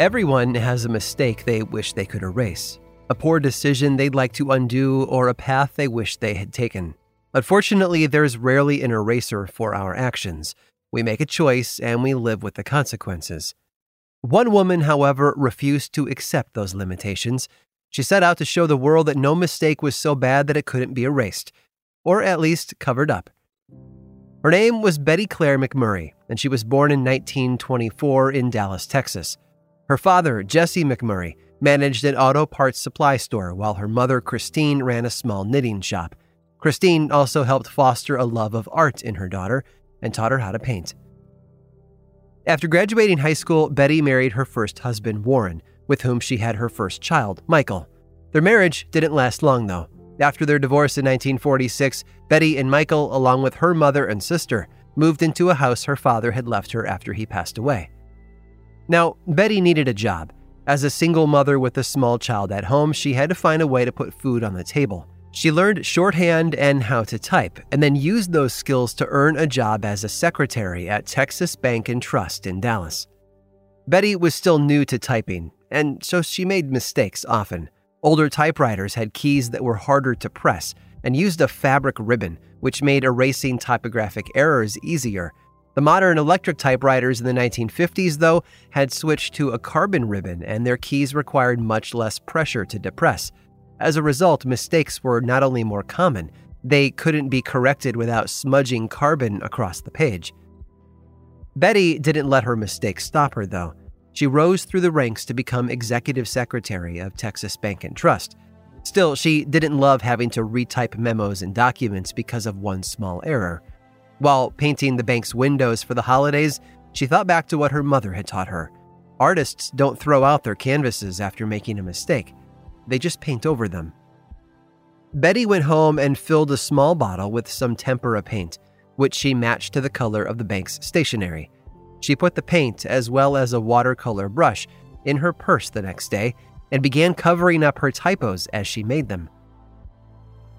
Everyone has a mistake they wish they could erase, a poor decision they'd like to undo, or a path they wish they had taken. Unfortunately, there's rarely an eraser for our actions. We make a choice and we live with the consequences. One woman, however, refused to accept those limitations. She set out to show the world that no mistake was so bad that it couldn't be erased, or at least covered up. Her name was Betty Claire McMurray, and she was born in 1924 in Dallas, Texas. Her father, Jesse McMurray, managed an auto parts supply store, while her mother, Christine, ran a small knitting shop. Christine also helped foster a love of art in her daughter and taught her how to paint. After graduating high school, Betty married her first husband, Warren, with whom she had her first child, Michael. Their marriage didn't last long, though. After their divorce in 1946, Betty and Michael, along with her mother and sister, moved into a house her father had left her after he passed away. Now, Betty needed a job. As a single mother with a small child at home, she had to find a way to put food on the table. She learned shorthand and how to type, and then used those skills to earn a job as a secretary at Texas Bank and Trust in Dallas. Betty was still new to typing, and so she made mistakes often. Older typewriters had keys that were harder to press and used a fabric ribbon, which made erasing typographic errors easier the modern electric typewriters in the 1950s, though, had switched to a carbon ribbon and their keys required much less pressure to depress. As a result, mistakes were not only more common, they couldn't be corrected without smudging carbon across the page. Betty didn't let her mistakes stop her, though. She rose through the ranks to become executive secretary of Texas Bank and Trust. Still, she didn't love having to retype memos and documents because of one small error. While painting the bank's windows for the holidays, she thought back to what her mother had taught her. Artists don't throw out their canvases after making a mistake, they just paint over them. Betty went home and filled a small bottle with some tempera paint, which she matched to the color of the bank's stationery. She put the paint, as well as a watercolor brush, in her purse the next day and began covering up her typos as she made them.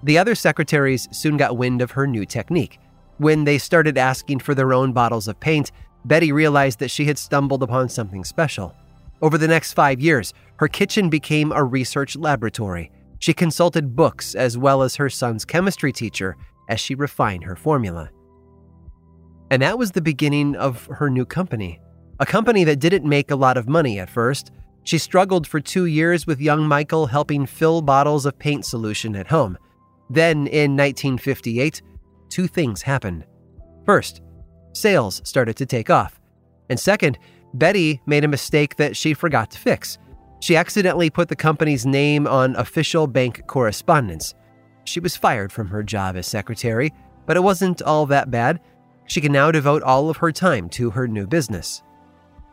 The other secretaries soon got wind of her new technique when they started asking for their own bottles of paint, Betty realized that she had stumbled upon something special. Over the next five years, her kitchen became a research laboratory. She consulted books as well as her son's chemistry teacher as she refined her formula. And that was the beginning of her new company, a company that didn't make a lot of money at first. She struggled for two years with young Michael helping fill bottles of paint solution at home. Then, in 1958, two things happened. First, sales started to take off. And second, Betty made a mistake that she forgot to fix. She accidentally put the company's name on official bank correspondence. She was fired from her job as secretary, but it wasn't all that bad. She can now devote all of her time to her new business.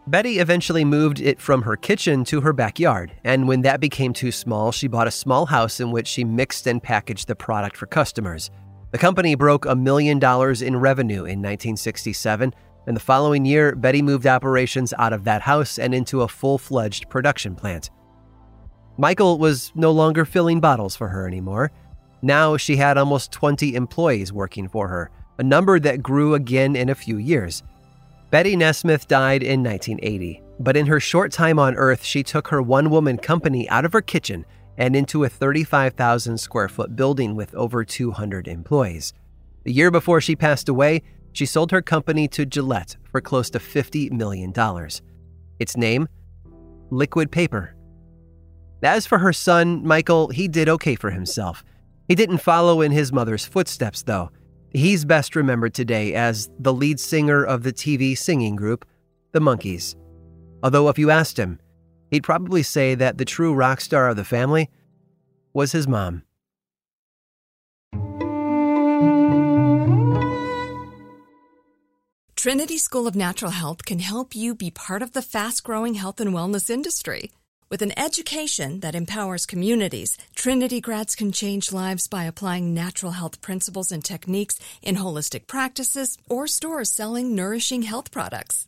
Betty eventually moved it from her kitchen to her backyard, and when that became too small, she bought a small house in which she mixed and packaged the product for customers. The company broke a million dollars in revenue in 1967, and the following year, Betty moved operations out of that house and into a full fledged production plant. Michael was no longer filling bottles for her anymore. Now she had almost 20 employees working for her, a number that grew again in a few years. Betty Nesmith died in 1980, but in her short time on Earth, she took her one woman company out of her kitchen and into a 35,000 square foot building with over 200 employees. The year before she passed away, she sold her company to Gillette for close to $50 million. Its name? Liquid Paper. As for her son, Michael, he did okay for himself. He didn't follow in his mother's footsteps, though. He's best remembered today as the lead singer of the TV singing group, The Monkees. Although, if you asked him, he'd probably say that the true rock star of the family was his mom. Trinity School of Natural Health can help you be part of the fast growing health and wellness industry. With an education that empowers communities, Trinity grads can change lives by applying natural health principles and techniques in holistic practices or stores selling nourishing health products.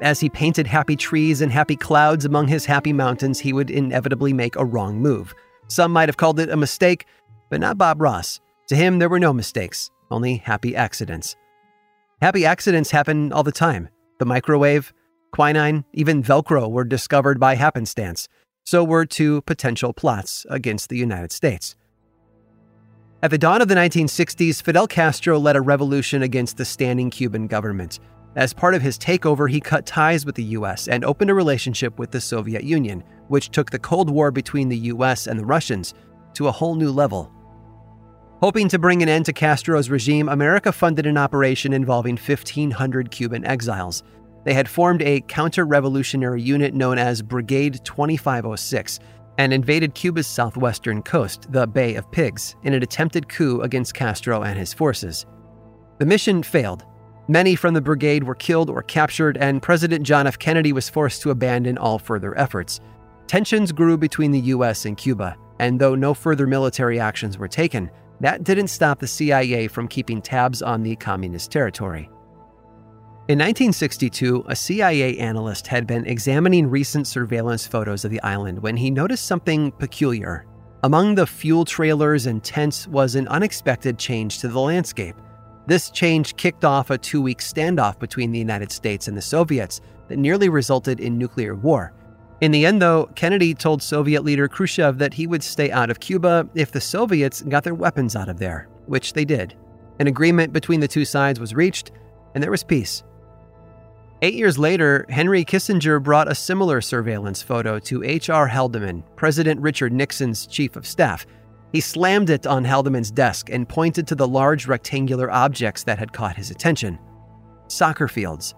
As he painted happy trees and happy clouds among his happy mountains, he would inevitably make a wrong move. Some might have called it a mistake, but not Bob Ross. To him, there were no mistakes, only happy accidents. Happy accidents happen all the time. The microwave, quinine, even Velcro were discovered by happenstance. So were two potential plots against the United States. At the dawn of the 1960s, Fidel Castro led a revolution against the standing Cuban government. As part of his takeover, he cut ties with the US and opened a relationship with the Soviet Union, which took the Cold War between the US and the Russians to a whole new level. Hoping to bring an end to Castro's regime, America funded an operation involving 1,500 Cuban exiles. They had formed a counter revolutionary unit known as Brigade 2506 and invaded Cuba's southwestern coast, the Bay of Pigs, in an attempted coup against Castro and his forces. The mission failed. Many from the brigade were killed or captured, and President John F. Kennedy was forced to abandon all further efforts. Tensions grew between the U.S. and Cuba, and though no further military actions were taken, that didn't stop the CIA from keeping tabs on the communist territory. In 1962, a CIA analyst had been examining recent surveillance photos of the island when he noticed something peculiar. Among the fuel trailers and tents was an unexpected change to the landscape. This change kicked off a two week standoff between the United States and the Soviets that nearly resulted in nuclear war. In the end, though, Kennedy told Soviet leader Khrushchev that he would stay out of Cuba if the Soviets got their weapons out of there, which they did. An agreement between the two sides was reached, and there was peace. Eight years later, Henry Kissinger brought a similar surveillance photo to H.R. Haldeman, President Richard Nixon's chief of staff. He slammed it on Haldeman's desk and pointed to the large rectangular objects that had caught his attention soccer fields.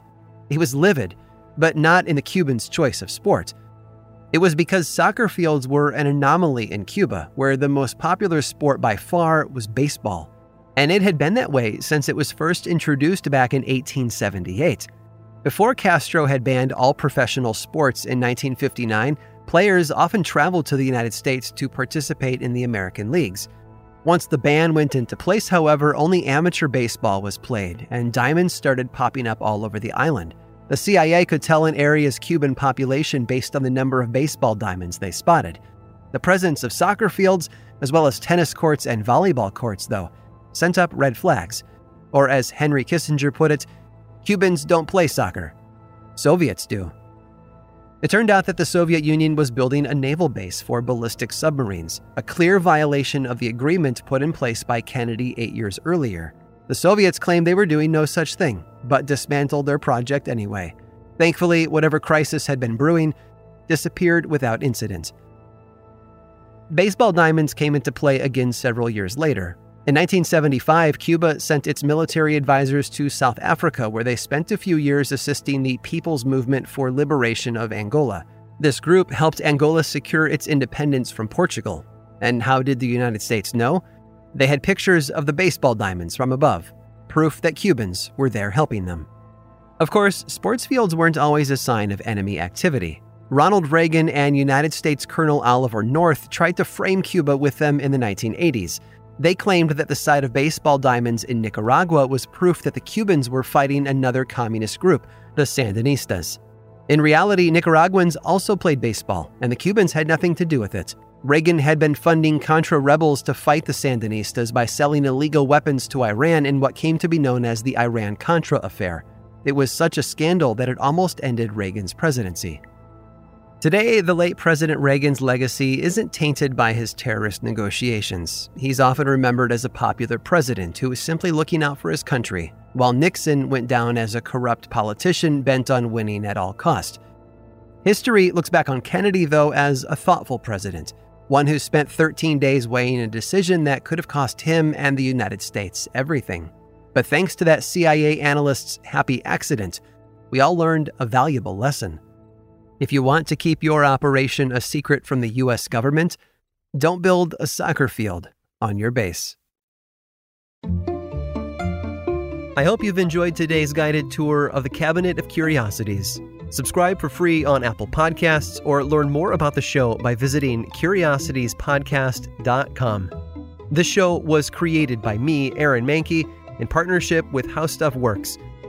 He was livid, but not in the Cubans' choice of sport. It was because soccer fields were an anomaly in Cuba, where the most popular sport by far was baseball. And it had been that way since it was first introduced back in 1878. Before Castro had banned all professional sports in 1959, players often traveled to the United States to participate in the American leagues. Once the ban went into place, however, only amateur baseball was played, and diamonds started popping up all over the island. The CIA could tell an area's Cuban population based on the number of baseball diamonds they spotted. The presence of soccer fields, as well as tennis courts and volleyball courts, though, sent up red flags. Or, as Henry Kissinger put it, Cubans don't play soccer, Soviets do. It turned out that the Soviet Union was building a naval base for ballistic submarines, a clear violation of the agreement put in place by Kennedy eight years earlier. The Soviets claimed they were doing no such thing, but dismantled their project anyway. Thankfully, whatever crisis had been brewing disappeared without incident. Baseball diamonds came into play again several years later. In 1975, Cuba sent its military advisors to South Africa, where they spent a few years assisting the People's Movement for Liberation of Angola. This group helped Angola secure its independence from Portugal. And how did the United States know? They had pictures of the baseball diamonds from above, proof that Cubans were there helping them. Of course, sports fields weren't always a sign of enemy activity. Ronald Reagan and United States Colonel Oliver North tried to frame Cuba with them in the 1980s. They claimed that the sight of baseball diamonds in Nicaragua was proof that the Cubans were fighting another communist group, the Sandinistas. In reality, Nicaraguans also played baseball, and the Cubans had nothing to do with it. Reagan had been funding Contra rebels to fight the Sandinistas by selling illegal weapons to Iran in what came to be known as the Iran Contra affair. It was such a scandal that it almost ended Reagan's presidency. Today, the late President Reagan's legacy isn't tainted by his terrorist negotiations. He's often remembered as a popular president who was simply looking out for his country, while Nixon went down as a corrupt politician bent on winning at all cost. History looks back on Kennedy, though, as a thoughtful president one who spent 13 days weighing a decision that could have cost him and the United States everything. But thanks to that CIA analyst's happy accident, we all learned a valuable lesson. If you want to keep your operation a secret from the US government, don't build a soccer field on your base. I hope you've enjoyed today's guided tour of the Cabinet of Curiosities. Subscribe for free on Apple Podcasts or learn more about the show by visiting curiositiespodcast.com. This show was created by me, Aaron Mahnke, in partnership with How Stuff Works.